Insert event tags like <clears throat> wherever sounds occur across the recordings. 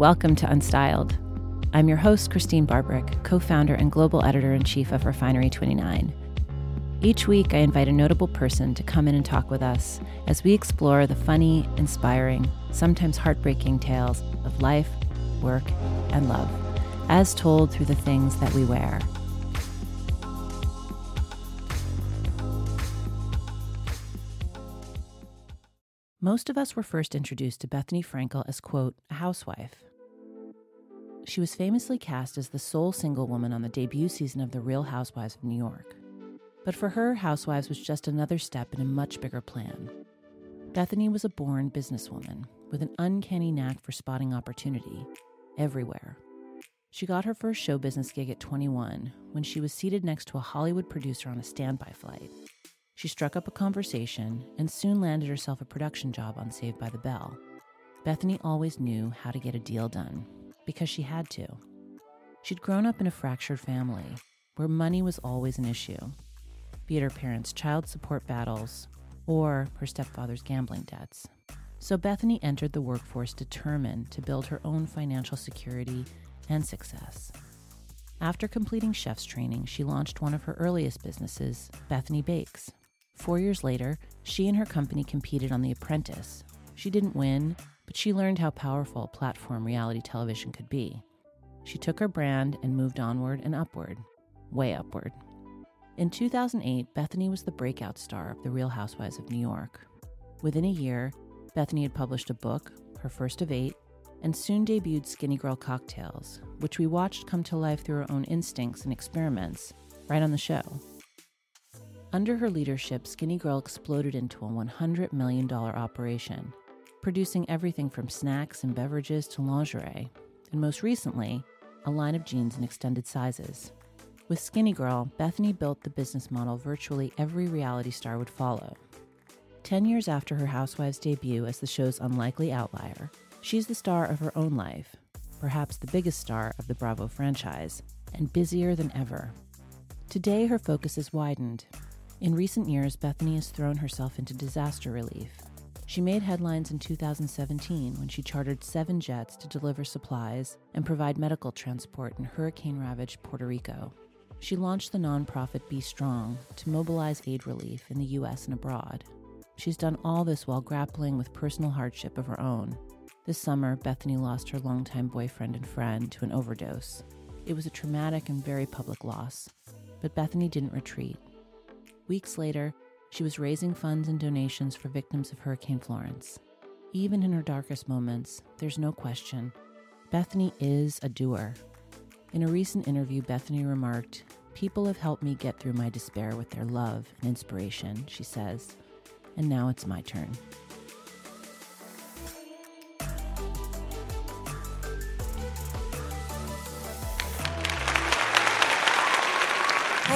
Welcome to Unstyled. I'm your host, Christene Barberich, co founder and global editor in chief of Refinery 29. Each week, I invite a notable person to come in and talk with us as we explore the funny, inspiring, sometimes heartbreaking tales of life, work, and love, as told through the things that we wear. Most of us were first introduced to Bethenny Frankel as, quote, a housewife. She was famously cast as the sole single woman on the debut season of The Real Housewives of New York. But for her, Housewives was just another step in a much bigger plan. Bethenny was a born businesswoman with an uncanny knack for spotting opportunity everywhere. She got her first show business gig at 21 when she was seated next to a Hollywood producer on a standby flight. She struck up a conversation and soon landed herself a production job on Saved by the Bell. Bethenny always knew how to get a deal done because she had to. She'd grown up in a fractured family where money was always an issue, be it her parents' child support battles or her stepfather's gambling debts. So Bethenny entered the workforce determined to build her own financial security and success. After completing chef's training, she launched one of her earliest businesses, Bethenny Bakes. Four years later, she and her company competed on The Apprentice. She didn't win, but she learned how powerful platform reality television could be. She took her brand and moved onward and upward, way upward. In 2008, Bethenny was the breakout star of The Real Housewives of New York. Within a year, Bethenny had published a book, her first of eight, and soon debuted Skinny Girl Cocktails, which we watched come to life through her own instincts and experiments, right on the show. Under her leadership, Skinny Girl exploded into a $100 million operation, producing everything from snacks and beverages to lingerie, and most recently, a line of jeans in extended sizes. With Skinny Girl, Bethenny built the business model virtually every reality star would follow. Ten years after her Housewives debut as the show's unlikely outlier, she's the star of her own life, perhaps the biggest star of the Bravo franchise, and busier than ever. Today, her focus has widened. In recent years, Bethenny has thrown herself into disaster relief, she made headlines in 2017 when she chartered seven jets to deliver supplies and provide medical transport in hurricane ravaged Puerto Rico. She launched the nonprofit BStrong to mobilize aid relief in the U.S. and abroad. She's done all this while grappling with personal hardship of her own. This summer, Bethenny lost her longtime boyfriend and friend to an overdose. It was a traumatic and very public loss, but Bethenny didn't retreat. Weeks later, she was raising funds and donations for victims of Hurricane Florence. Even in her darkest moments, there's no question, Bethenny is a doer. In a recent interview, Bethenny remarked, People have helped me get through my despair with their love and inspiration, she says, and now it's my turn.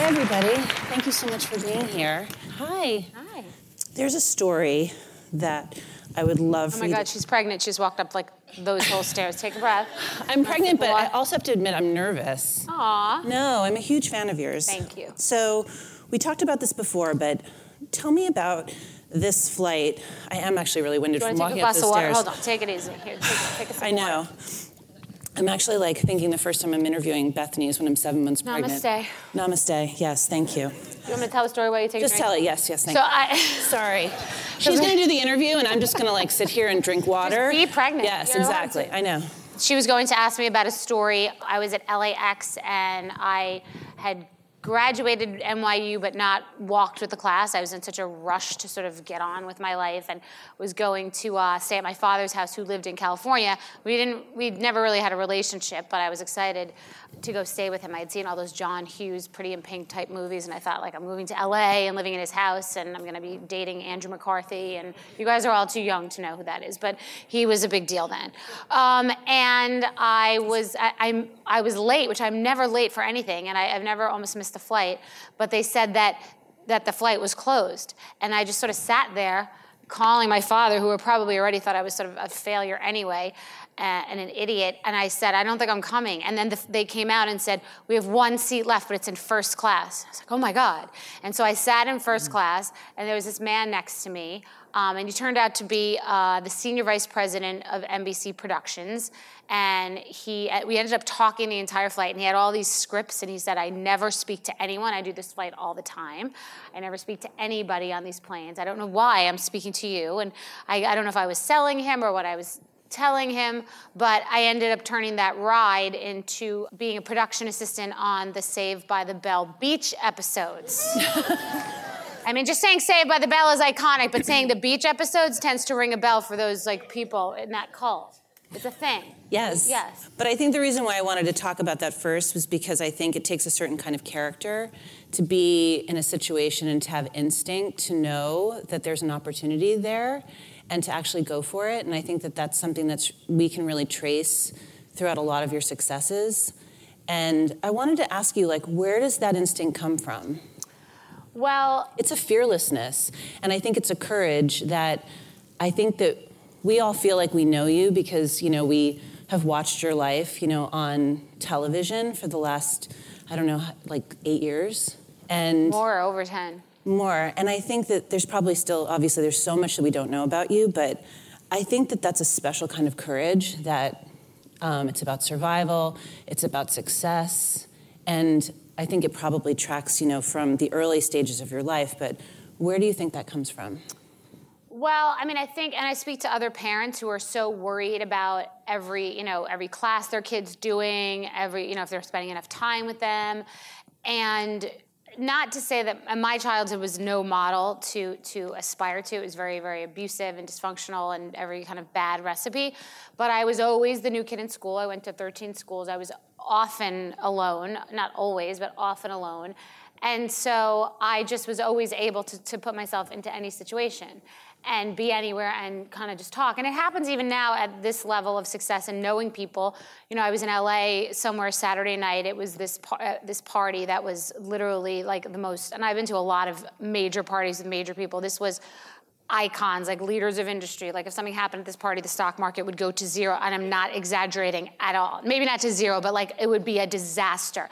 Hi, everybody. Thank you so much for being here. Hi. Hi. There's a story that I would love oh to. oh my God, to... she's pregnant. She's walked up like those whole stairs. Take a breath. I'm pregnant, but I also have to admit I'm nervous. Aw. No, I'm a huge fan of yours. Thank you. So we talked about this before, but tell me about this flight. I am actually really winded from want to take walking a up glass the of water? stairs. Hold on. Take it easy. Here, take, take a sip I know. water. I'm actually like thinking the first time I'm interviewing Bethenny is when I'm seven months pregnant. Namaste. Namaste. Yes, thank you. You want me to tell the story while you take Just a drink? tell it. Yes, yes, thank So you. I. <laughs> Sorry. She's going to do the interview, and I'm just going to like sit here and drink water. be pregnant. Yes, You're exactly. I know. She was going to ask me about a story. I was at LAX and I had graduated NYU but not walked with the class. I was in such a rush to sort of get on with my life and was going to uh, stay at my father's house who lived in California. We didn't, we'd never really had a relationship, but I was excited to go stay with him. I had seen all those John Hughes Pretty in Pink type movies and I thought like I'm moving to LA and living in his house and I'm gonna be dating Andrew McCarthy and you guys are all too young to know who that is, but he was a big deal then. Um, and I was, I, I'm, I was late, which I'm never late for anything and I, I've never almost missed a flight, but they said that that the flight was closed. And I just sort of sat there calling my father, who probably already thought I was sort of a failure anyway uh, and an idiot. And I said, I don't think I'm coming. And then the, they came out and said, We have one seat left, but it's in first class. I was like, Oh my God. And so I sat in first class, and there was this man next to me. Um, and he turned out to be uh, the senior vice president of NBC Productions. And he, uh, we ended up talking the entire flight, and he had all these scripts, and he said, I never speak to anyone. I do this flight all the time. I never speak to anybody on these planes. I don't know why I'm speaking to you. And I, I don't know if I was selling him or what I was telling him, but I ended up turning that ride into being a production assistant on the Save by the Bell beach episodes. <laughs> I mean, just saying Saved by the Bell is iconic, but saying the beach episodes tends to ring a bell for those like people in that cult. It's a thing. Yes. Yes. But I think the reason why I wanted to talk about that first was because I think it takes a certain kind of character to be in a situation and to have instinct to know that there's an opportunity there and to actually go for it. And I think that that's something that we can really trace throughout a lot of your successes. And I wanted to ask you, like, where does that instinct come from? Well, it's a fearlessness, and I think it's a courage that I think that we all feel like we know you because you know we have watched your life, you know, on television for the last I don't know, like eight years, and more over ten more. And I think that there's probably still, obviously, there's so much that we don't know about you, but I think that that's a special kind of courage that um, it's about survival, it's about success. And I think it probably tracks, you know, from the early stages of your life, but where do you think that comes from? Well, I mean, I think, and I speak to other parents who are so worried about every, you know, every class their kids doing, every, you know, if they're spending enough time with them, and not to say that my childhood was no model to to aspire to. It was very very abusive and dysfunctional and every kind of bad recipe. But I was always the new kid in school. I went to 13 schools. I was often alone, not always, but often alone. And so I just was always able to, to put myself into any situation and be anywhere and kind of just talk. And it happens even now at this level of success and knowing people. You know, I was in LA somewhere Saturday night. It was this par- uh, this party that was literally like the most. And I've been to a lot of major parties with major people. This was icons, like leaders of industry. Like if something happened at this party, the stock market would go to zero. And I'm not exaggerating at all. Maybe not to zero, but like it would be a disaster.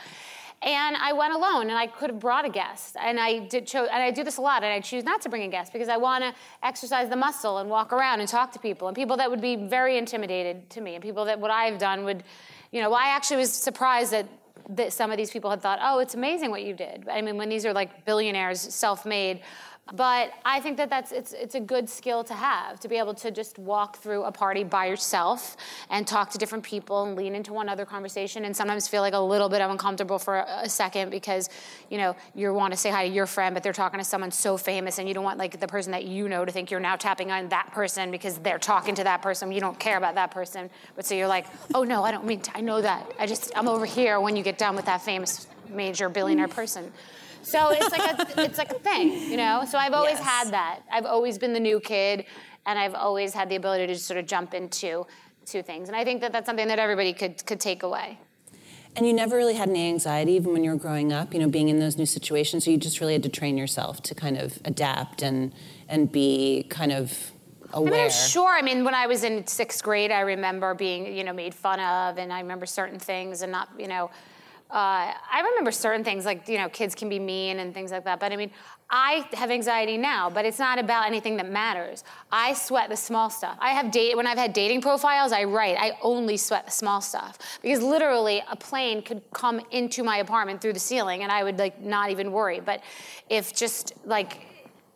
And I went alone, and I could have brought a guest. And I did cho- and I do this a lot, and I choose not to bring a guest because I want to exercise the muscle and walk around and talk to people, and people that would be very intimidated to me, and people that what I've done would, you know, well, I actually was surprised that that some of these people had thought, oh, it's amazing what you did. I mean, when these are like billionaires, self-made, but I think that that's it's it's a good skill to have to be able to just walk through a party by yourself and talk to different people and lean into one other conversation and sometimes feel like a little bit uncomfortable for a, a second because you know you want to say hi to your friend but they're talking to someone so famous and you don't want like the person that you know to think you're now tapping on that person because they're talking to that person. You don't care about that person. But so you're like oh no I don't mean to, I know that. I just I'm over here when you get done with that famous major billionaire person. So it's like a it's like a thing, you know. So I've always yes. had that. I've always been the new kid, and I've always had the ability to just sort of jump into two things. And I think that that's something that everybody could could take away. And you never really had any anxiety, even when you were growing up, you know, being in those new situations. So you just really had to train yourself to kind of adapt and and be kind of aware. I mean, sure. I mean, when I was in sixth grade, I remember being, you know, made fun of, and I remember certain things, and not, you know, uh, I remember certain things like you know kids can be mean and things like that. But I mean, I have anxiety now, but it's not about anything that matters. I sweat the small stuff. I have date when I've had dating profiles. I write. I only sweat the small stuff because literally a plane could come into my apartment through the ceiling and I would like not even worry. But if just like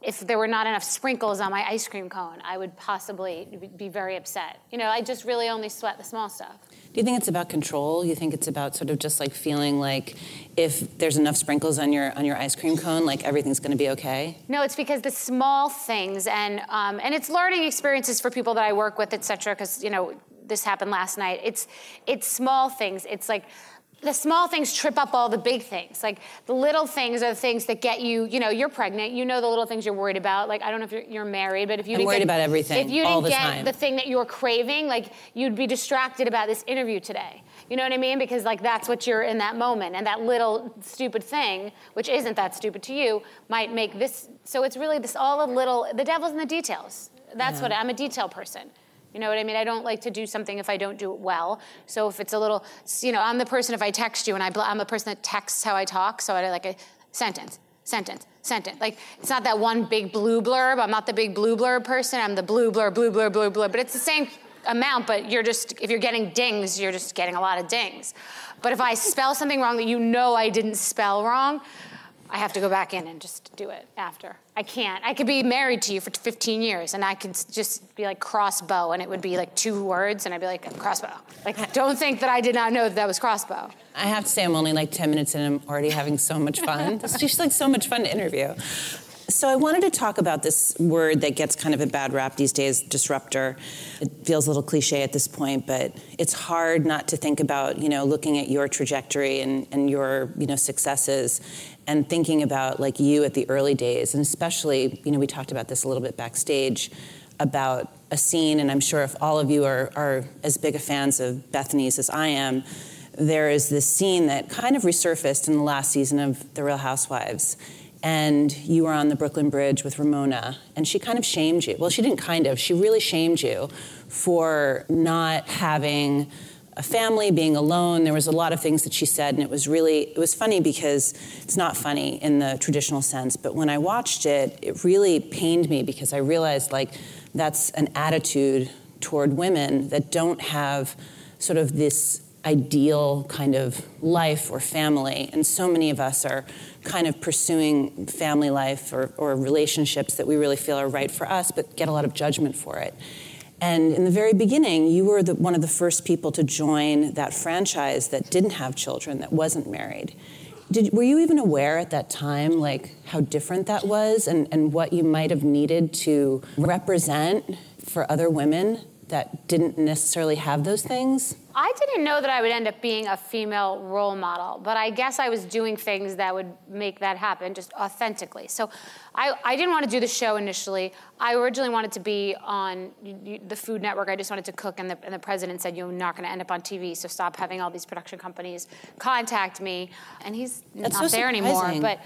if there were not enough sprinkles on my ice cream cone, I would possibly be very upset. You know, I just really only sweat the small stuff. Do you think it's about control? You think it's about sort of just like feeling like if there's enough sprinkles on your on your ice cream cone, like everything's going to be okay? No, it's because the small things and um, and it's learning experiences for people that I work with, et cetera. Because you know this happened last night. It's it's small things. It's like the small things trip up all the big things. Like the little things are the things that get you, you know, you're pregnant, you know the little things you're worried about. Like I don't know if you're, you're married, but if you I'm didn't worried get, about everything. If you didn't the get time. the thing that you're craving, like you'd be distracted about this interview today. You know what I mean? Because like that's what you're in that moment. And that little stupid thing, which isn't that stupid to you, might make this so it's really this all a little the devil's in the details. That's yeah. what I'm a detail person. You know what I mean? I don't like to do something if I don't do it well. So if it's a little, you know, I'm the person if I text you and I, I'm the person that texts how I talk. So I like a sentence, sentence, sentence. Like it's not that one big blue blurb. I'm not the big blue blurb person. I'm the blue blurb, blue blurb, blue blurb. But it's the same amount. But you're just if you're getting dings, you're just getting a lot of dings. But if I spell something wrong that you know I didn't spell wrong, I have to go back in and just do it after. I can't. I could be married to you for 15 years and I could just be like crossbow and it would be like two words and I'd be like crossbow. Like, don't think that I did not know that that was crossbow. I have to say, I'm only like 10 minutes in and I'm already having so much fun. <laughs> it's just like so much fun to interview. So I wanted to talk about this word that gets kind of a bad rap these days, disruptor. It feels a little cliche at this point, but it's hard not to think about, you know, looking at your trajectory and, and your, you know, successes and thinking about like you at the early days, and especially, you know, we talked about this a little bit backstage about a scene, and I'm sure if all of you are, are as big a fans of Bethenny's as I am, there is this scene that kind of resurfaced in the last season of The Real Housewives and you were on the Brooklyn Bridge with Ramona, and she kind of shamed you. Well, she didn't kind of, she really shamed you for not having a family, being alone. There was a lot of things that she said, and it was really, it was funny because it's not funny in the traditional sense, but when I watched it, it really pained me because I realized like that's an attitude toward women that don't have sort of this ideal kind of life or family. And so many of us are kind of pursuing family life or, or relationships that we really feel are right for us, but get a lot of judgment for it. And in the very beginning, you were the, one of the first people to join that franchise that didn't have children, that wasn't married. Did, were you even aware at that time, like how different that was, and, and what you might have needed to represent for other women that didn't necessarily have those things? I didn't know that I would end up being a female role model, but I guess I was doing things that would make that happen just authentically. So I, I didn't want to do the show initially. I originally wanted to be on the Food Network. I just wanted to cook, and the, and the president said, You're not going to end up on TV, so stop having all these production companies contact me. And he's That's not so there anymore. But,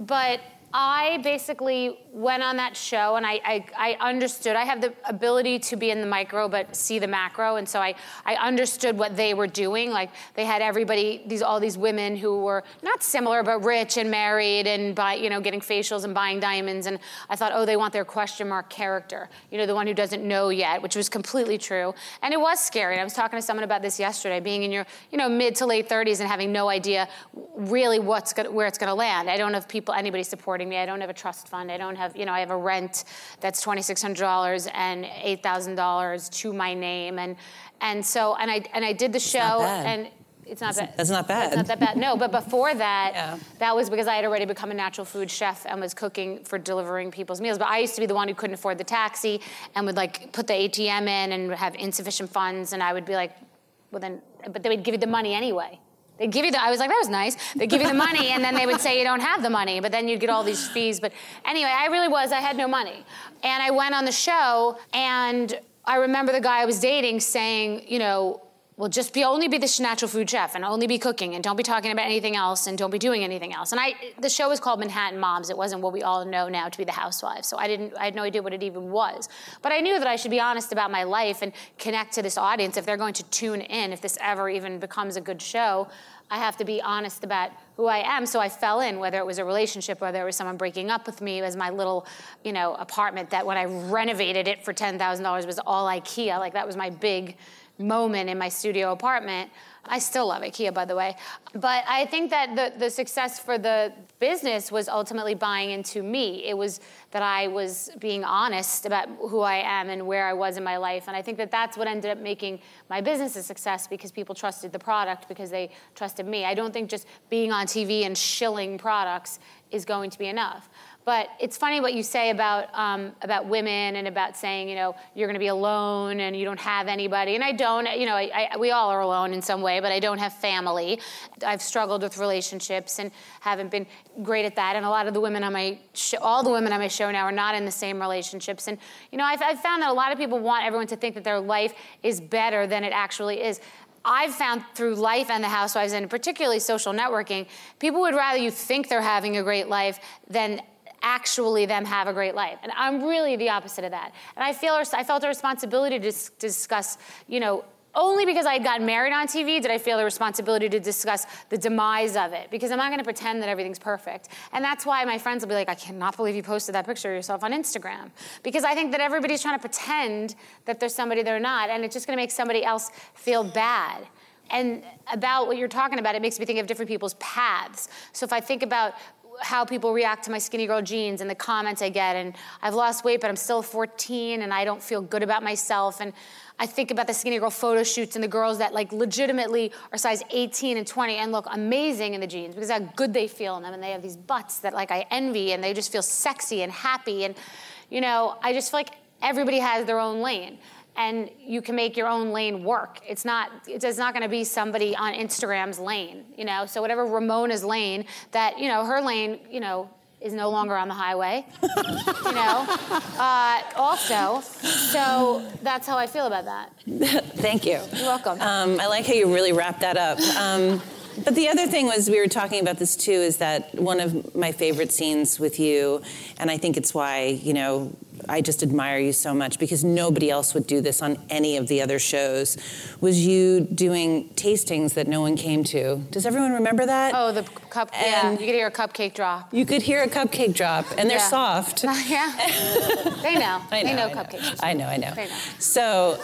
but I basically went on that show and I, I, I, understood. I have the ability to be in the micro but see the macro, and so I, I understood what they were doing. Like they had everybody, these all these women who were not similar but rich and married and buy, you know, getting facials and buying diamonds. And I thought, oh, they want their question mark character, you know, the one who doesn't know yet, which was completely true. And it was scary. And I was talking to someone about this yesterday, being in your, you know, mid to late 30s and having no idea really what's gonna, where it's going to land. I don't have people, anybody supporting supporting me. I don't have a trust fund. I don't have, you know, I have a rent that's $2,600 and $8,000 to my name. And, and so, and I, and I did the show and it's not that's, bad. That's not bad. It's not that bad. No, but before <laughs> that, yeah. that was because I had already become a natural food chef and was cooking for delivering people's meals. But I used to be the one who couldn't afford the taxi and would like put the ATM in and have insufficient funds, and I would be like, well then, but they would give you the money anyway. They give you the, I was like, that was nice. They give you the money, and then they would say you don't have the money, but then you'd get all these fees. But anyway, I really was, I had no money. And I went on the show, and I remember the guy I was dating saying, you know, well, just be only be the natural food chef and only be cooking and don't be talking about anything else and don't be doing anything else. And I, the show was called Manhattan Moms. It wasn't what we all know now to be the housewives. So I didn't, I had no idea what it even was. But I knew that I should be honest about my life and connect to this audience if they're going to tune in, if this ever even becomes a good show. I have to be honest about who I am. So I fell in, whether it was a relationship, whether it was someone breaking up with me, was my little, you know, apartment that when I renovated it for ten thousand dollars was all IKEA. Like that was my big moment in my studio apartment. I still love IKEA, by the way. But I think that the, the success for the business was ultimately buying into me. It was that I was being honest about who I am and where I was in my life. And I think that that's what ended up making my business a success because people trusted the product because they trusted me. I don't think just being on TV and shilling products is going to be enough. But it's funny what you say about um, about women and about saying, you know, you're going to be alone and you don't have anybody. And I don't, you know, I, I, we all are alone in some way, but I don't have family. I've struggled with relationships and haven't been great at that. And a lot of the women on my show, all the women on my show now are not in the same relationships. And you know, I've, I've found that a lot of people want everyone to think that their life is better than it actually is. I've found through life and the housewives, and particularly social networking, people would rather you think they're having a great life than actually them have a great life. And I'm really the opposite of that. And I feel I felt a responsibility to discuss, you know, only because I had gotten married on TV did I feel the responsibility to discuss the demise of it because I'm not going to pretend that everything's perfect. And that's why my friends will be like, I cannot believe you posted that picture of yourself on Instagram. Because I think that everybody's trying to pretend that there's somebody they're not, and it's just going to make somebody else feel bad. And about what you're talking about, it makes me think of different people's paths. So if I think about how people react to my skinny girl jeans and the comments I get, and I've lost weight, but I'm still 14 and I don't feel good about myself. And I think about the skinny girl photo shoots and the girls that like legitimately are size 18 and 20 and look amazing in the jeans because how good they feel in them. And they have these butts that like I envy and they just feel sexy and happy. And you know I just feel like everybody has their own lane and you can make your own lane work. It's not it's not going to be somebody on Instagram's lane, you know. So whatever Ramona's lane that you know her lane, you know, is no longer on the highway, you know. <laughs> Uh, also, so that's how I feel about that. <laughs> Thank you. You're welcome. Um, I like how you really wrapped that up. Um, but the other thing was, we were talking about this too, is that one of my favorite scenes with you, and I think it's why, you know, I just admire you so much because nobody else would do this on any of the other shows, was you doing tastings that no one came to. Does everyone remember that? Oh, the cup. And yeah, you could hear a cupcake drop. You could hear a cupcake drop, and they're Yeah. soft. <laughs> yeah. <laughs> they know. I know. They know I cupcakes. I know, I know. They know. So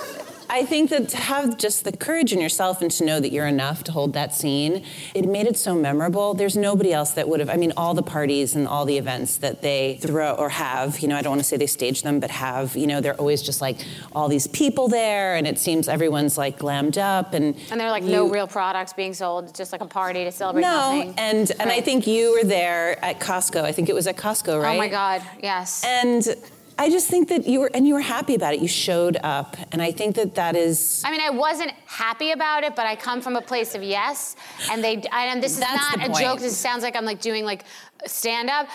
I think that to have just the courage in yourself and to know that you're enough to hold that scene, it made it so memorable. There's nobody else that would have, I mean, all the parties and all the events that they throw or have, you know, I don't want to say they stage them, but have, you know, they're always just like all these people there and it seems everyone's like glammed up and And they're like no real products being sold. Just like a party to celebrate no, nothing. and and I think you were there at Costco. I think it was at Costco, right? Oh my God. Yes. And I just think that you were, and you were happy about it. You showed up, and I think that that is. I mean, I wasn't happy about it, but I come from a place of yes. And they, and this is That's not the a point. joke. This sounds like I'm like doing like stand up.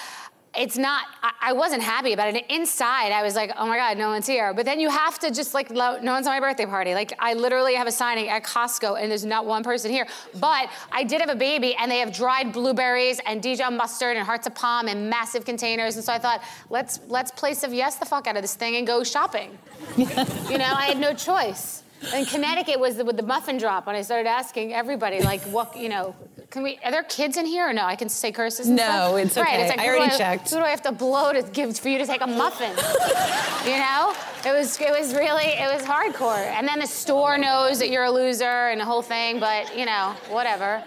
It's not. I, I wasn't happy about it. Inside, I was like, oh my god, no one's here. But then you have to just like, no one's at my birthday party. Like, I literally have a signing at Costco, and there's not one person here. But I did have a baby, and they have dried blueberries and Dijon mustard and hearts of palm in massive containers. And so I thought, let's let's play some yes the fuck out of this thing and go shopping. <laughs> you know, I had no choice. And Connecticut was the, with the muffin drop, and I started asking everybody, like, what, you know, can we? Are there kids in here or no? I can say curses. And No, stuff? it's Right, okay. it's like, I already checked. Who do I have to blow to give for you to take a muffin? <laughs> you know, it was it was really it was hardcore. And then the store knows that you're a loser and the whole thing, but you know, whatever.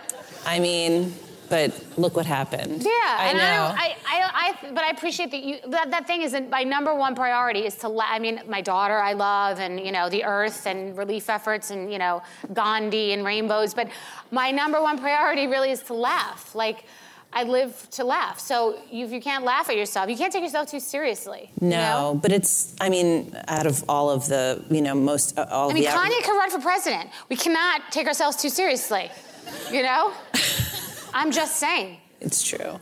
I mean, but look what happened. Yeah, I and know. I. I, I, I, but I appreciate that you. That, that thing isn't my number one priority. Is to. La- I mean, my daughter I love, and you know, the earth and relief efforts, and you know, Gandhi and rainbows. But my number one priority really is to laugh. Like. I live to laugh. So you, if you can't laugh at yourself, you can't take yourself too seriously. you no, know? but it's. I mean, out of all of the, you know, most uh, all I mean. Kanye could run for president. We cannot take ourselves too seriously. You know? <laughs> I'm just saying. It's true.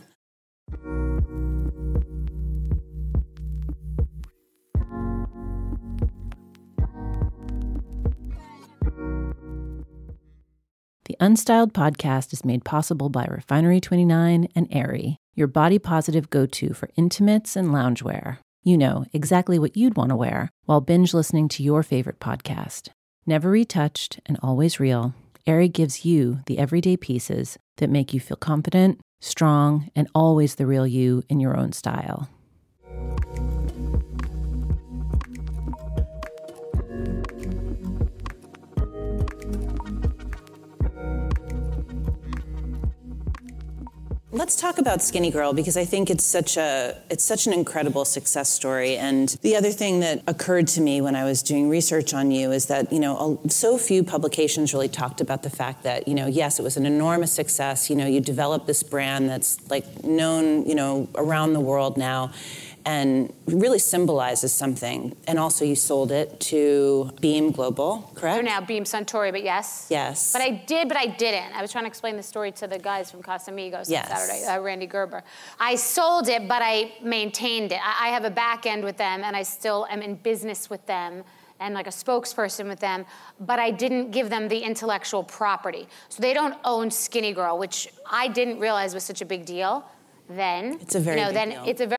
The Unstyled podcast is made possible by Refinery 29 and Aerie, your body positive go to for intimates and loungewear. You know exactly what you'd want to wear while binge listening to your favorite podcast. Never retouched and always real, Aerie gives you the everyday pieces that make you feel confident, strong, and always the real you in your own style. Let's talk about Skinny Girl because I think it's such a it's such an incredible success story. And the other thing that occurred to me when I was doing research on you is that you know so few publications really talked about the fact that you know yes it was an enormous success. You know you developed this brand that's like known you know around the world now. And really symbolizes something. And also, you sold it to Beam Global, correct? They're now Beam Suntory, but yes. Yes. But I did, but I didn't. I was trying to explain the story to the guys from Casamigos Yes. on Saturday, uh, Rande Gerber. I sold it, but I maintained it. I, I have a back end with them, and I still am in business with them and like a spokesperson with them, but I didn't give them the intellectual property. So they don't own Skinny Girl, which I didn't realize was such a big deal then. It's a very you know, big then deal. It's a very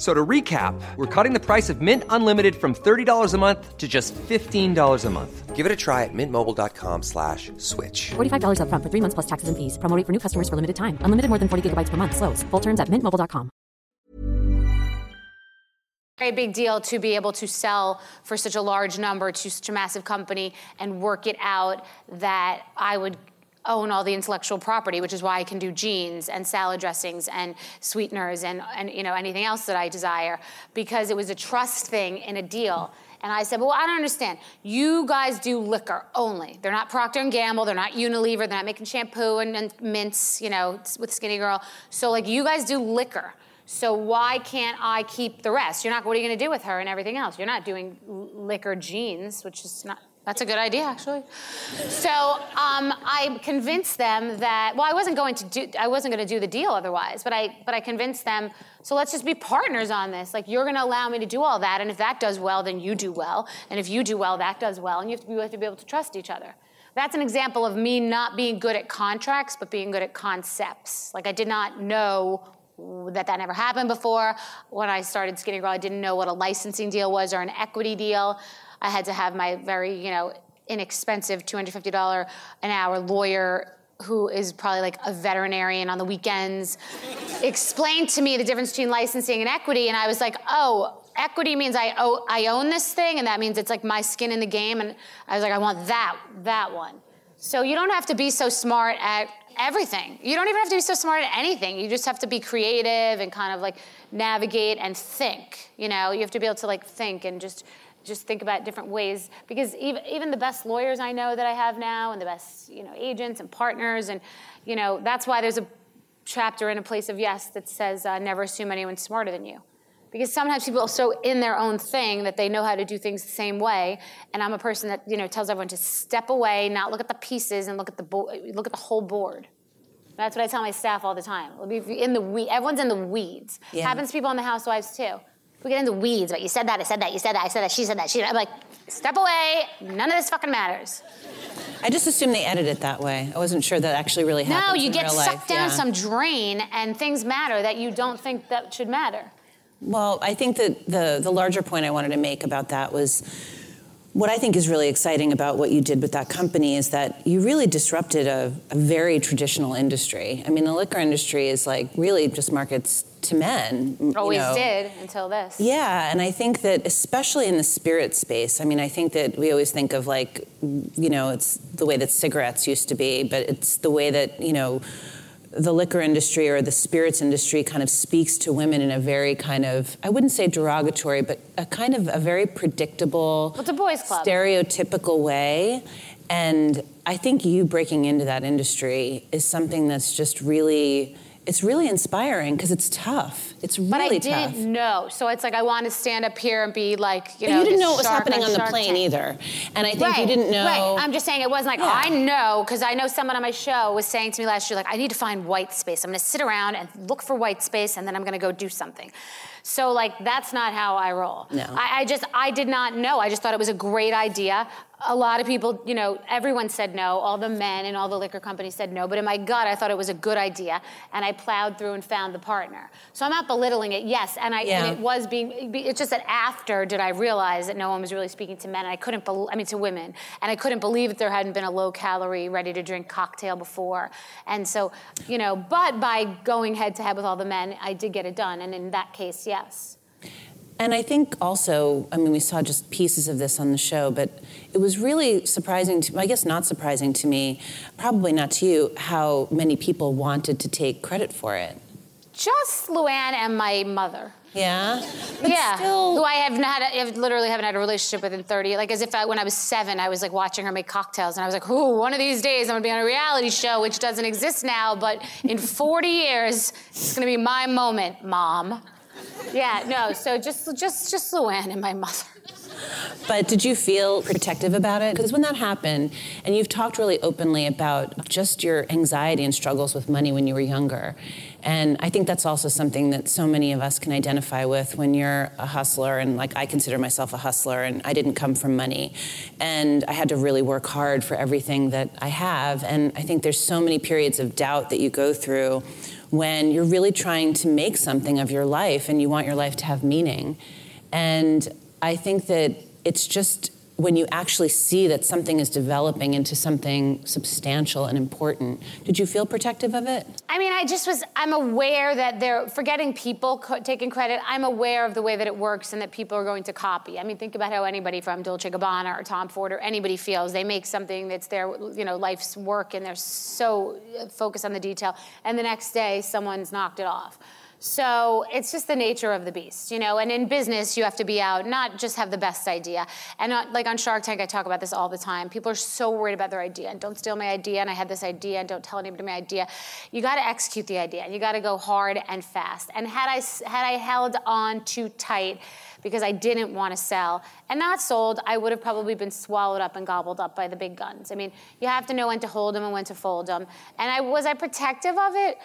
F- So to recap, we're cutting the price of Mint Unlimited from $30 a month to just $15 a month. Give it a try at mintmobile.com slash switch. $45 upfront for three months plus taxes and fees. Promo for new customers for limited time. Unlimited more than 40 gigabytes per month. Slows. Full terms at mintmobile.com. very big deal to be able to sell for such a large number to such a massive company and work it out that I would own all the intellectual property, which is why I can do jeans and salad dressings and sweeteners and, and you know anything else that I desire because it was a trust thing in a deal. And I said, well, I don't understand. You guys do liquor only. They're not Procter and Gamble. They're not Unilever. They're not making shampoo and, and mints, you know, with Skinny Girl. So like, you guys do liquor. So why can't I keep the rest? You're not. What are you going to do with her and everything else? You're not doing liquor jeans, which is not. That's a good idea, actually. So um, I convinced them that. Well, I wasn't going to do. I wasn't going to do the deal otherwise. But I. But I convinced them. So let's just be partners on this. Like you're going to allow me to do all that, and if that does well, then you do well, and if you do well, that does well, and you have to be, have to be able to trust each other. That's an example of me not being good at contracts, but being good at concepts. Like I did not know that that never happened before. When I started Skinny Girl, I didn't know what a licensing deal was or an equity deal. I had to have my very, you know, inexpensive $250 an hour lawyer who is probably like a veterinarian on the weekends explain to me the difference between licensing and equity and I was like, "Oh, equity means I owe, I own this thing and that means it's like my skin in the game and I was like, I want that that one." So you don't have to be so smart at everything. You don't even have to be so smart at anything. You just have to be creative and kind of like navigate and think. You know, you have to be able to like think and just just think about different ways because even even the best lawyers I know that I have now and the best, you know, agents and partners and you know, that's why there's a chapter in a place of yes that says uh, never assume anyone's smarter than you. Because sometimes people are so in their own thing that they know how to do things the same way and i'm a person that you know tells everyone to step away not look at the pieces and look at the bo- look at the whole board. That's what i tell my staff all the time. In the we- everyone's in the weeds. Yeah. happens to people on the housewives too we get into weeds but you said that i said that you said that i said that she said that she i'm like step away none of this fucking matters I just assumed they edit it that way. I wasn't sure that actually really happened. no you get sucked life. down Yeah. some drain and things matter that you don't think that should matter Well, I think that the, the larger point I wanted to make about that was what I think is really exciting about what you did with that company is that you really disrupted a, a very traditional industry. I mean, the liquor industry is like really just markets to men. you always know. did until this Yeah, and I think that especially in the spirit space, I mean, I think that we always think of like, you know, it's the way that cigarettes used to be, but it's the way that, you know, the liquor industry or the spirits industry kind of speaks to women in a very kind of, I wouldn't say derogatory, but a kind of a very predictable, it's a boys' club. stereotypical way. And I think you breaking into that industry is something that's just really, it's really inspiring because it's tough. It's really But I tough. didn't know. So it's like I want to stand up here and be like, you But know, you didn't know what was happening on the plane Tank. either. And I think right, you didn't know. Right. I'm just saying it wasn't like Yeah. I know because I know someone on my show was saying to me last year like I need to find white space. I'm going to sit around and look for white space and then I'm going to go do something. So like that's not how I roll. No. I, I just I did not know. I just thought it was a great idea. A lot of people, you know, everyone said no. All the men and all the liquor companies said no. But in my gut, I thought it was a good idea, and I plowed through and found the partner. So I'm not belittling it. Yes, and I Yeah. and it was being. It's just that after did I realize that no one was really speaking to men, and I couldn't. Bel I mean, to women, and I couldn't believe that there hadn't been a low calorie, ready to drink cocktail before. And so, you know, but by going head to head with all the men, I did get it done. And in that case, yes. And I think also, I mean, we saw just pieces of this on the show, but it was really surprising to, I guess not surprising to me, probably not to you, how many people wanted to take credit for it. Just Luann and my mother. Yeah? But yeah, still- who I have not, I have literally haven't had a relationship with in 30. Like as if I, when I was seven, I was like watching her make cocktails, and I was like, "Ooh, one of these days I'm gonna be on a reality show, which doesn't exist now, but in 40 years, it's gonna be my moment, mom." Yeah, no. So just, just, just Luann and my mother. But did you feel protective about it? Because when that happened, and you've talked really openly about just your anxiety and struggles with money when you were younger. And I think that's also something that so many of us can identify with when you're a hustler. And like I consider myself a hustler, and I didn't come from money. And I had to really work hard for everything that I have. And I think there's so many periods of doubt that you go through when you're really trying to make something of your life and you want your life to have meaning. And I think that it's just when you actually see that something is developing into something substantial and important. Did you feel protective of it? I mean, I just was, I'm aware that they're forgetting people co- taking credit. I'm aware of the way that it works and that people are going to copy. I mean, think about how anybody from Dolce Gabbana or Tom Ford or anybody feels. They make something that's their, you know, life's work and they're so focused on the detail. And the next day, someone's knocked it off. So it's just the nature of the beast, you know. And in business, you have to be out, not just have the best idea. And not, like on Shark Tank, I talk about this all the time. People are so worried about their idea and don't steal my idea. And I had this idea and don't tell anybody my idea. You got to execute the idea. You got to go hard and fast. And had I had I held on too tight because I didn't want to sell and not sold, I would have probably been swallowed up and gobbled up by the big guns. I mean, you have to know when to hold them and when to fold them. And I was I protective of it?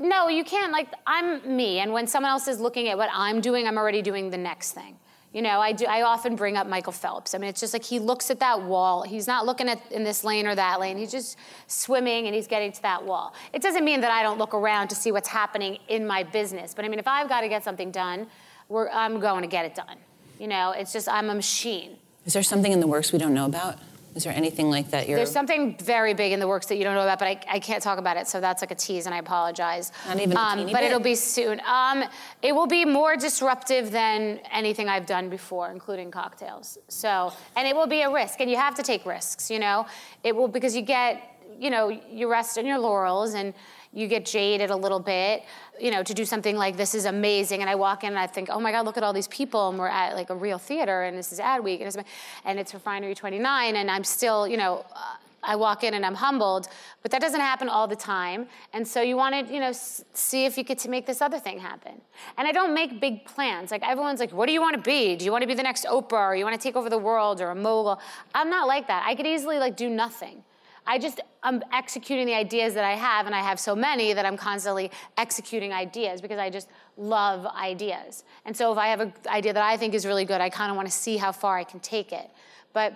No, you can't. Like, I'm me, and when someone else is looking at what I'm doing, I'm already doing the next thing. You know, I, do, I often bring up Michael Phelps. I mean, it's just like he looks at that wall. He's not looking at in this lane or that lane. He's just swimming and he's getting to that wall. It doesn't mean that I don't look around to see what's happening in my business. But I mean, if I've got to get something done, I'm going to get it done. You know, it's just I'm a machine. Is there something in the works we don't know about? Is there anything like that you're... There's something very big in the works that you don't know about, but I, I can't talk about it, so that's like a tease, and I apologize. Not even um, But bit. it'll be soon. Um, it will be more disruptive than anything I've done before, including cocktails. So, and it will be a risk, and you have to take risks, you know? It will, because you get, you know, you rest on your laurels, and you get jaded a little bit, you know, to do something like this is amazing. And I walk in and I think, oh my God, look at all these people. And we're at like a real theater and this is Adweek and it's, and it's Refinery 29. And I'm still, you know, uh, I walk in and I'm humbled, but that doesn't happen all the time. And so you want to, you know, s- see if you could to make this other thing happen. And I don't make big plans. Like everyone's like, what do you want to be? Do you want to be the next Oprah or you want to take over the world or a mogul? I'm not like that. I could easily like do nothing. I just I'm executing the ideas that I have, and I have so many that I'm constantly executing ideas because I just love ideas. And so if I have an idea that I think is really good, I kind of want to see how far I can take it. But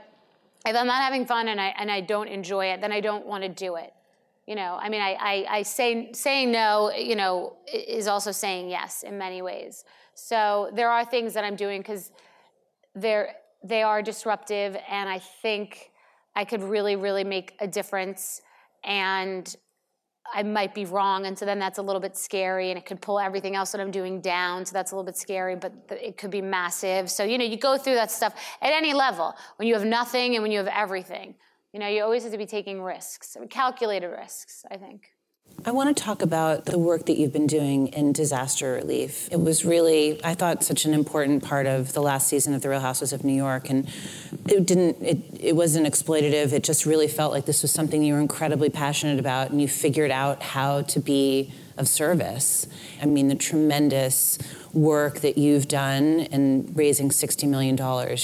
if I'm not having fun and I and I don't enjoy it, then I don't want to do it. You know, I mean, I, I, I say saying no, you know, is also saying yes in many ways. So there are things that I'm doing because they're they are disruptive, and I think I could really, really make a difference. And I might be wrong. And so then that's a little bit scary and it could pull everything else that I'm doing down. So that's a little bit scary, but it could be massive. So, you know, you go through that stuff at any level when you have nothing and when you have everything. You know, you always have to be taking risks, calculated risks, I think. I want to talk about the work that you've been doing in disaster relief. It was really, I thought, such an important part of the last season of The Real Houses of New York, and it didn't, it, it wasn't exploitative. It just really felt like this was something you were incredibly passionate about, and you figured out how to be of service. I mean, the tremendous work that you've done in raising $60 million,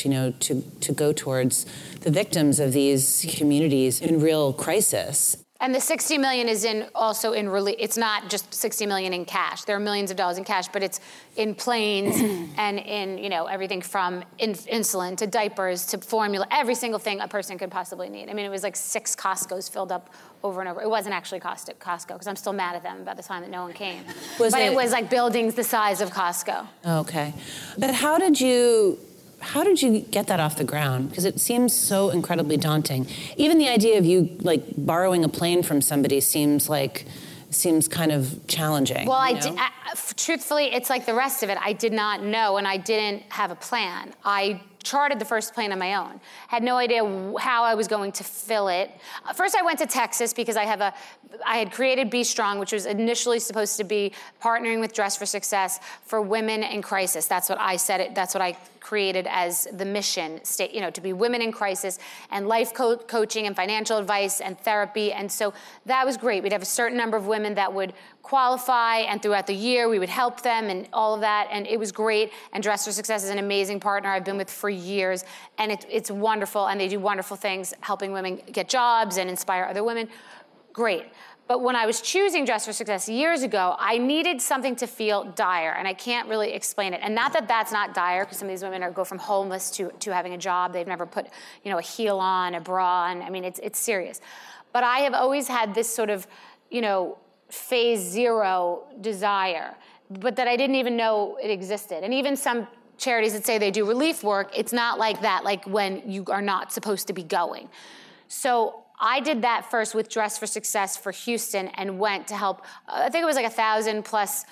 you know, to, to go towards the victims of these communities in real crisis. And the 60 million is in also in relief. It's not just 60 million in cash. There are millions of dollars in cash, but it's in planes <clears throat> and in you know everything from in, insulin to diapers to formula, every single thing a person could possibly need. I mean, it was like six Costco's filled up over and over. It wasn't actually Costco because I'm still mad at them about the time that no one came. Was but it, it was like buildings the size of Costco. Okay, but how did you? How did you get that off the ground? Because it seems so incredibly daunting. Even the idea of you like borrowing a plane from somebody seems like seems kind of challenging. Well, I, did, I, truthfully, it's like the rest of it. I did not know, and I didn't have a plan. I chartered the first plane on my own. Had no idea how I was going to fill it. Uh, first, I went to Texas because I have a, I had created BStrong, which was initially supposed to be partnering with Dress for Success for women in crisis. That's what I said. It. That's what I created as the mission, state, you know, to be women in crisis and life co- coaching and financial advice and therapy. And so that was great. We'd have a certain number of women that would qualify, and throughout the year we would help them and all of that. And it was great. And Dress for Success is an amazing partner I've been with for years, and it, it's wonderful, and they do wonderful things helping women get jobs and inspire other women. Great. But when I was choosing Dress for Success years ago, I needed something to feel dire, and I can't really explain it. And not that that's not dire, because some of these women are go from homeless to, to having a job. They've never put, you know, a heel on, a bra on. I mean, it's it's serious. But I have always had this sort of, you know, phase zero desire, but that I didn't even know it existed. And even some charities that say they do relief work, it's not like that, like when you are not supposed to be going. So I did that first with Dress for Success for Houston and went to help, I think it was like a thousand plus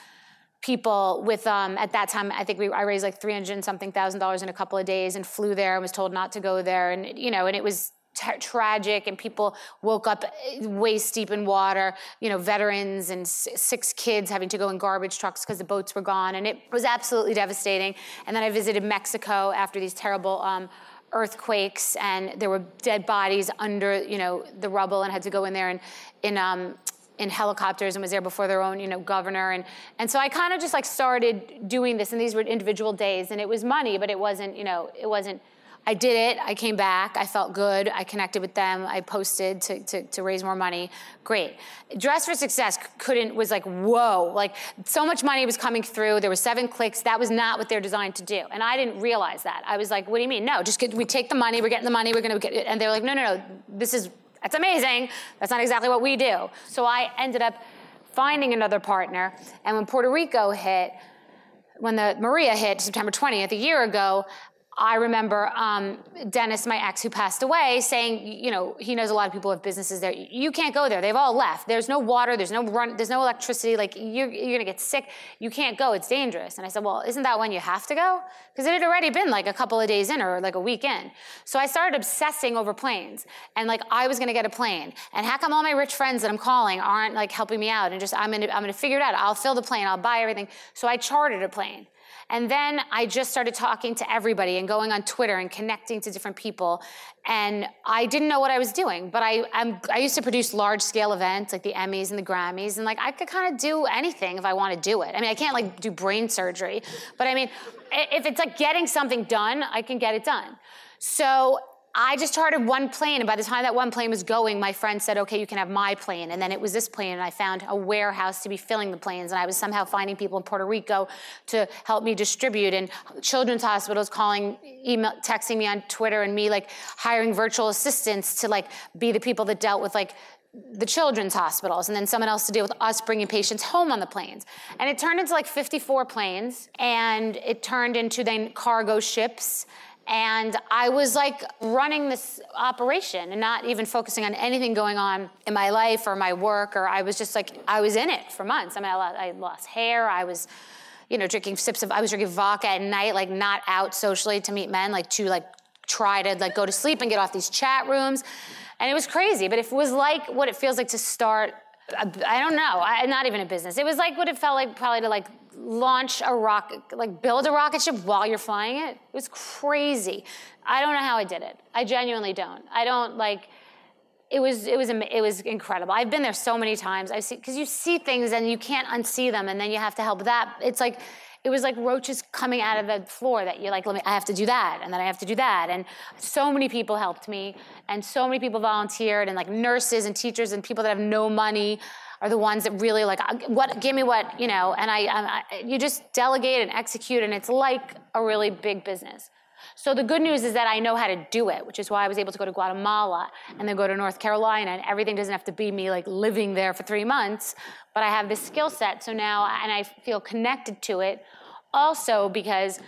people with um, at that time i think we, i raised like 300 and something thousand dollars in a couple of days and flew there and was told not to go there and you know and it was t- tragic and people woke up eh, waist deep in water you know veterans and s- six kids having to go in garbage trucks because the boats were gone and it was absolutely devastating. And then i visited mexico after these terrible um, earthquakes and there were dead bodies under you know the rubble and had to go in there and in um, in helicopters and was there before their own you know governor. And and so I kind of just like started doing this and these were individual days and it was money but it wasn't you know it wasn't I did it. I came back. I felt good. I connected with them. I posted to, to, to, raise more money. Great. Dress for Success couldn't, was like, whoa. Like, so much money was coming through. There were seven clicks. That was not what they're designed to do. And I didn't realize that. I was like, what do you mean? No, just get, we take the money. We're getting the money. We're going to get it. And they were like, no, no, no. This is, that's amazing. That's not exactly what we do. So I ended up finding another partner. And when Puerto Rico hit, when the Maria hit September 20th, a year ago, I remember um, Dennis, my ex, who passed away, saying, you know, he knows a lot of people have businesses there. You can't go there. They've all left. There's no water. There's no run. There's no electricity. Like you're, you're gonna get sick. You can't go. It's dangerous. And I said, well, isn't that when you have to go? Because it had already been like a couple of days in or like a week in. So I started obsessing over planes, and like I was gonna get a plane. And how come all my rich friends that I'm calling aren't like helping me out? And just I'm gonna I'm gonna figure it out. I'll fill the plane. I'll buy everything. So I chartered a plane. And then I just started talking to everybody and going on Twitter and connecting to different people. And I didn't know what I was doing, but I, I'm, i used to produce large scale events like the Emmys and the Grammys. And like I could kind of do anything if I want to do it. I mean, I can't like do brain surgery, but I mean, if it's like getting something done, I can get it done. So I just chartered one plane, and by the time that one plane was going, my friend said, "Okay, you can have my plane." And then it was this plane, and I found a warehouse to be filling the planes, and I was somehow finding people in Puerto Rico to help me distribute, and children's hospitals calling, email, texting me on Twitter, and me like hiring virtual assistants to like be the people that dealt with like the children's hospitals and then someone else to deal with us bringing patients home on the planes. And it turned into like 54 planes and it turned into then cargo ships and I was like running this operation and not even focusing on anything going on in my life or my work, or I was just like, I was in it for months. I mean, I lost, I lost hair. I was, you know, drinking sips of, I was drinking vodka at night, like not out socially to meet men, like to like try to like go to sleep and get off these chat rooms. And it was crazy, but it was like what it feels like to start I don't know. I, not even a business. It was like what it felt like probably to like launch a rocket, like build a rocket ship while you're flying it. It was crazy. I don't know how I did it. I genuinely don't. I don't like. It was it was it was incredible. I've been there so many times. I see because you see things and you can't unsee them, and then you have to help that. It's like it was like roaches coming out of the floor that you're like, let me, I have to do that, and then I have to do that. And so many people helped me, and so many people volunteered, and like nurses and teachers and people that have no money are the ones that really like, uh, what, give me what, you know, and I, I you just delegate and execute, and it's like a really big business. So the good news is that I know how to do it, which is why I was able to go to Guatemala and then go to North Carolina, and everything doesn't have to be me like living there for three months, but I have this skill set. So now, and I feel connected to it also because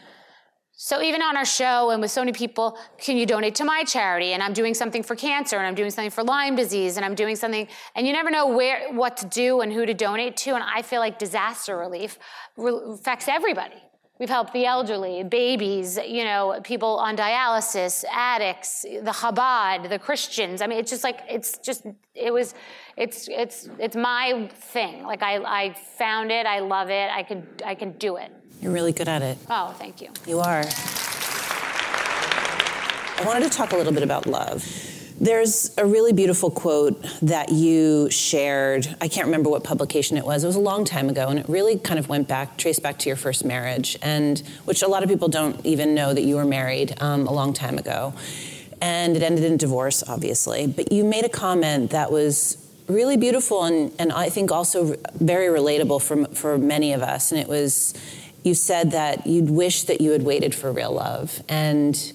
so even on our show and with so many people, can you donate to my charity? And I'm doing something for cancer and I'm doing something for Lyme disease and I'm doing something, and you never know where, what to do and who to donate to. And I feel like disaster relief affects everybody. We've helped the elderly, babies, you know, people on dialysis, addicts, the Chabad, the Christians. I mean, it's just like it's just it was, it's it's it's my thing. Like I I found it, I love it, I can I can do it. You're really good at it. Oh, thank you. You are. I wanted to talk a little bit about love There's a really beautiful quote that you shared. I can't remember what publication it was. It was a long time ago, and it really kind of went back, traced back to your first marriage, and which a lot of people don't even know that you were married um, a long time ago. And it ended in divorce, obviously. But you made a comment that was really beautiful and, and I think also very relatable for, for many of us. And it was, you said that you'd wish that you had waited for real love. And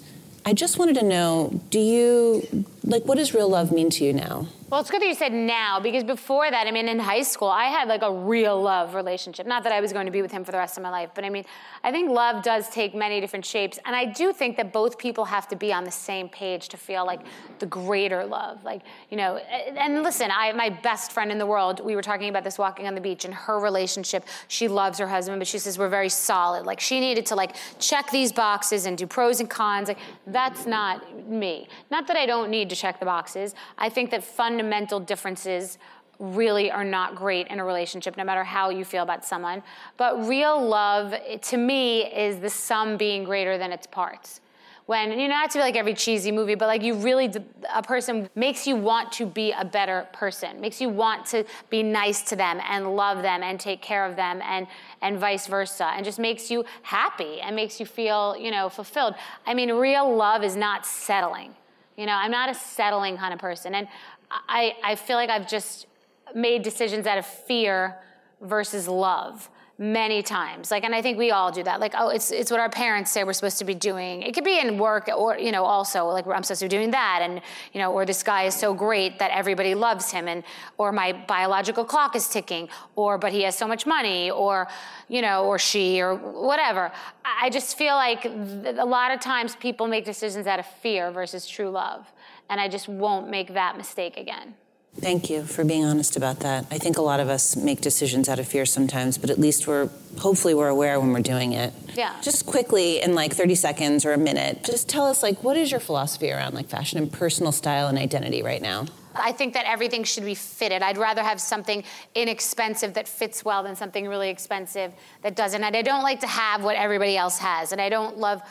I just wanted to know do you, like, what does real love mean to you now? Well, it's good that you said now because before that, I mean, in high school, I had like a real love relationship. Not that I was going to be with him for the rest of my life, but I mean, I think love does take many different shapes. And I do think that both people have to be on the same page to feel like the greater love. Like, you know, and listen, I my best friend in the world, we were talking about this walking on the beach, and her relationship, she loves her husband, but she says we're very solid. Like, she needed to like check these boxes and do pros and cons. Like, that's not me. Not that I don't need to check the boxes. I think that fun fundamental differences really are not great in a relationship, no matter how you feel about someone. But real love, to me, is the sum being greater than its parts. When, you know, not to be like every cheesy movie, but like you really, a person makes you want to be a better person, makes you want to be nice to them and love them and take care of them and, and vice versa, and just makes you happy and makes you feel, you know, fulfilled. I mean, real love is not settling. You know, I'm not a settling kind of person. And I, I feel like I've just made decisions out of fear versus love many times. Like and i think we all do that. Like oh it's it's what our parents say we're supposed to be doing. It could be in work or you know also like i'm supposed to be doing that and you know or this guy is so great that everybody loves him and or my biological clock is ticking or but he has so much money or you know or she or whatever. I just feel like a lot of times people make decisions out of fear versus true love and I just won't make that mistake again. Thank you for being honest about that. I think a lot of us make decisions out of fear sometimes, but at least we're hopefully we're aware when we're doing it. Yeah. Just quickly in like 30 seconds or a minute, just tell us like what is your philosophy around like fashion and personal style and identity right now? I think that everything should be fitted. I'd rather have something inexpensive that fits well than something really expensive that doesn't. And I don't like to have what everybody else has. And I don't love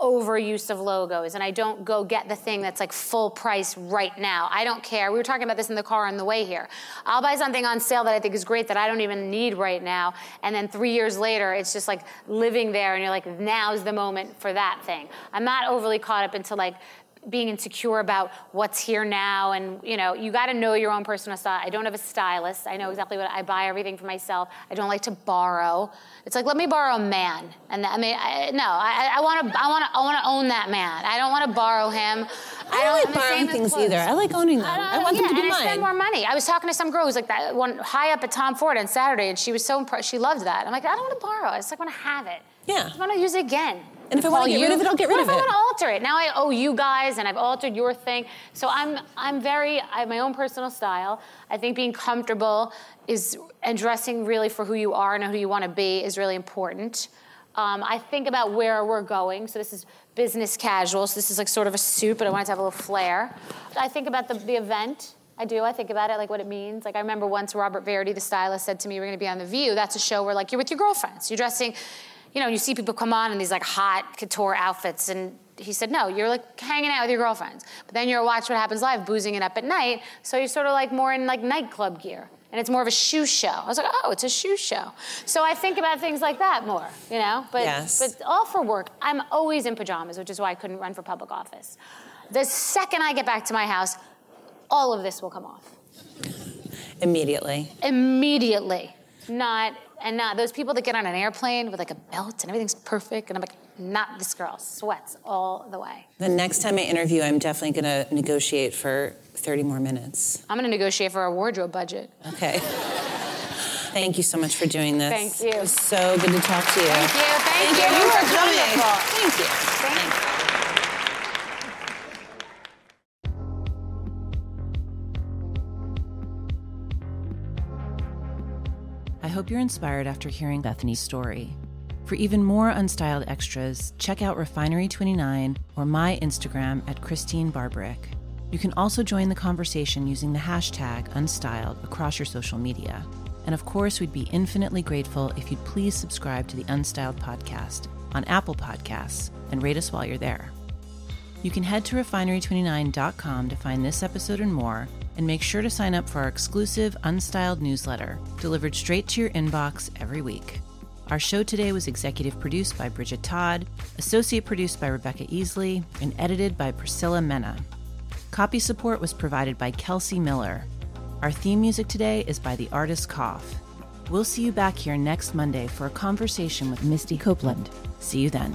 overuse of logos and I don't go get the thing that's like full price right now. I don't care. We were talking about this in the car on the way here. I'll buy something on sale that I think is great that I don't even need right now. And then three years later, it's just like living there and you're like, now's the moment for that thing. I'm not overly caught up into like being insecure about what's here now and you know you got to know your own personal style i don't have a stylist i know exactly what i buy everything for myself i don't like to borrow it's like let me borrow a man and i mean I, no i want to i want to i want to own that man i don't want to borrow him I don't, like borrowing things either. I like owning them. I, I want yeah, them to be and mine. I spend more money. I was talking to some girl who's like that one high up at Tom Ford on Saturday, and she was so impressed. She loved that. I'm like, I don't want to borrow. I just like want to have it. Yeah. I want to use it again. And if I want to get rid of it, I'll get rid what of if it. I want to alter it? Now I owe you guys, and I've altered your thing. So I'm, I'm very, I have my own personal style. I think being comfortable is and dressing really for who you are and who you want to be is really important. Um, I think about where we're going. So this is business casual. So this is like sort of a suit, but I want it to have a little flair. I think about the, the event. I do. I think about it, like what it means. Like I remember once Robert Verdi, the stylist, said to me, "We're going to be on the View. That's a show where like you're with your girlfriends. You're dressing." You know, you see people come on in these like haute couture outfits and he said, no, you're like hanging out with your girlfriends. But then you're watch what happens live, boozing it up at night. So you're sort of like more in like nightclub gear. And it's more of a shoe show. I was like, oh, it's a shoe show. So I think about things like that more, you know? But yes. but all for work. I'm always in pajamas, which is why I couldn't run for public office. The second I get back to my house, all of this will come off. Immediately. Immediately. Not and not those people that get on an airplane with like a belt and everything's perfect. And I'm like, not this girl. Sweats all the way. The next time I interview, I'm definitely going to negotiate for 30 more minutes. I'm going to negotiate for a wardrobe budget. Okay. Thank you so much for doing this. Thank you. It was so good to talk to you. Thank you. Thank, Thank you. you You for coming. Thank you. Thank you. Hope you're inspired after hearing Bethenny's story. For even more unstyled extras, check out Refinery29 or my Instagram at Christene Barberich. You can also join the conversation using the hashtag unstyled across your social media. And of course, we'd be infinitely grateful if you'd please subscribe to the Unstyled podcast on Apple Podcasts and rate us while you're there. You can head to refinery29.com to find this episode and more, and make sure to sign up for our exclusive Unstyled newsletter, delivered straight to your inbox every week. Our show today was executive produced by Bridget Todd, associate produced by Rebecca Easley, and edited by Priscilla Mena. Copy support was provided by Kelsey Miller. Our theme music today is by the artist Cough. We'll see you back here next Monday for a conversation with Misty Copeland. See you then.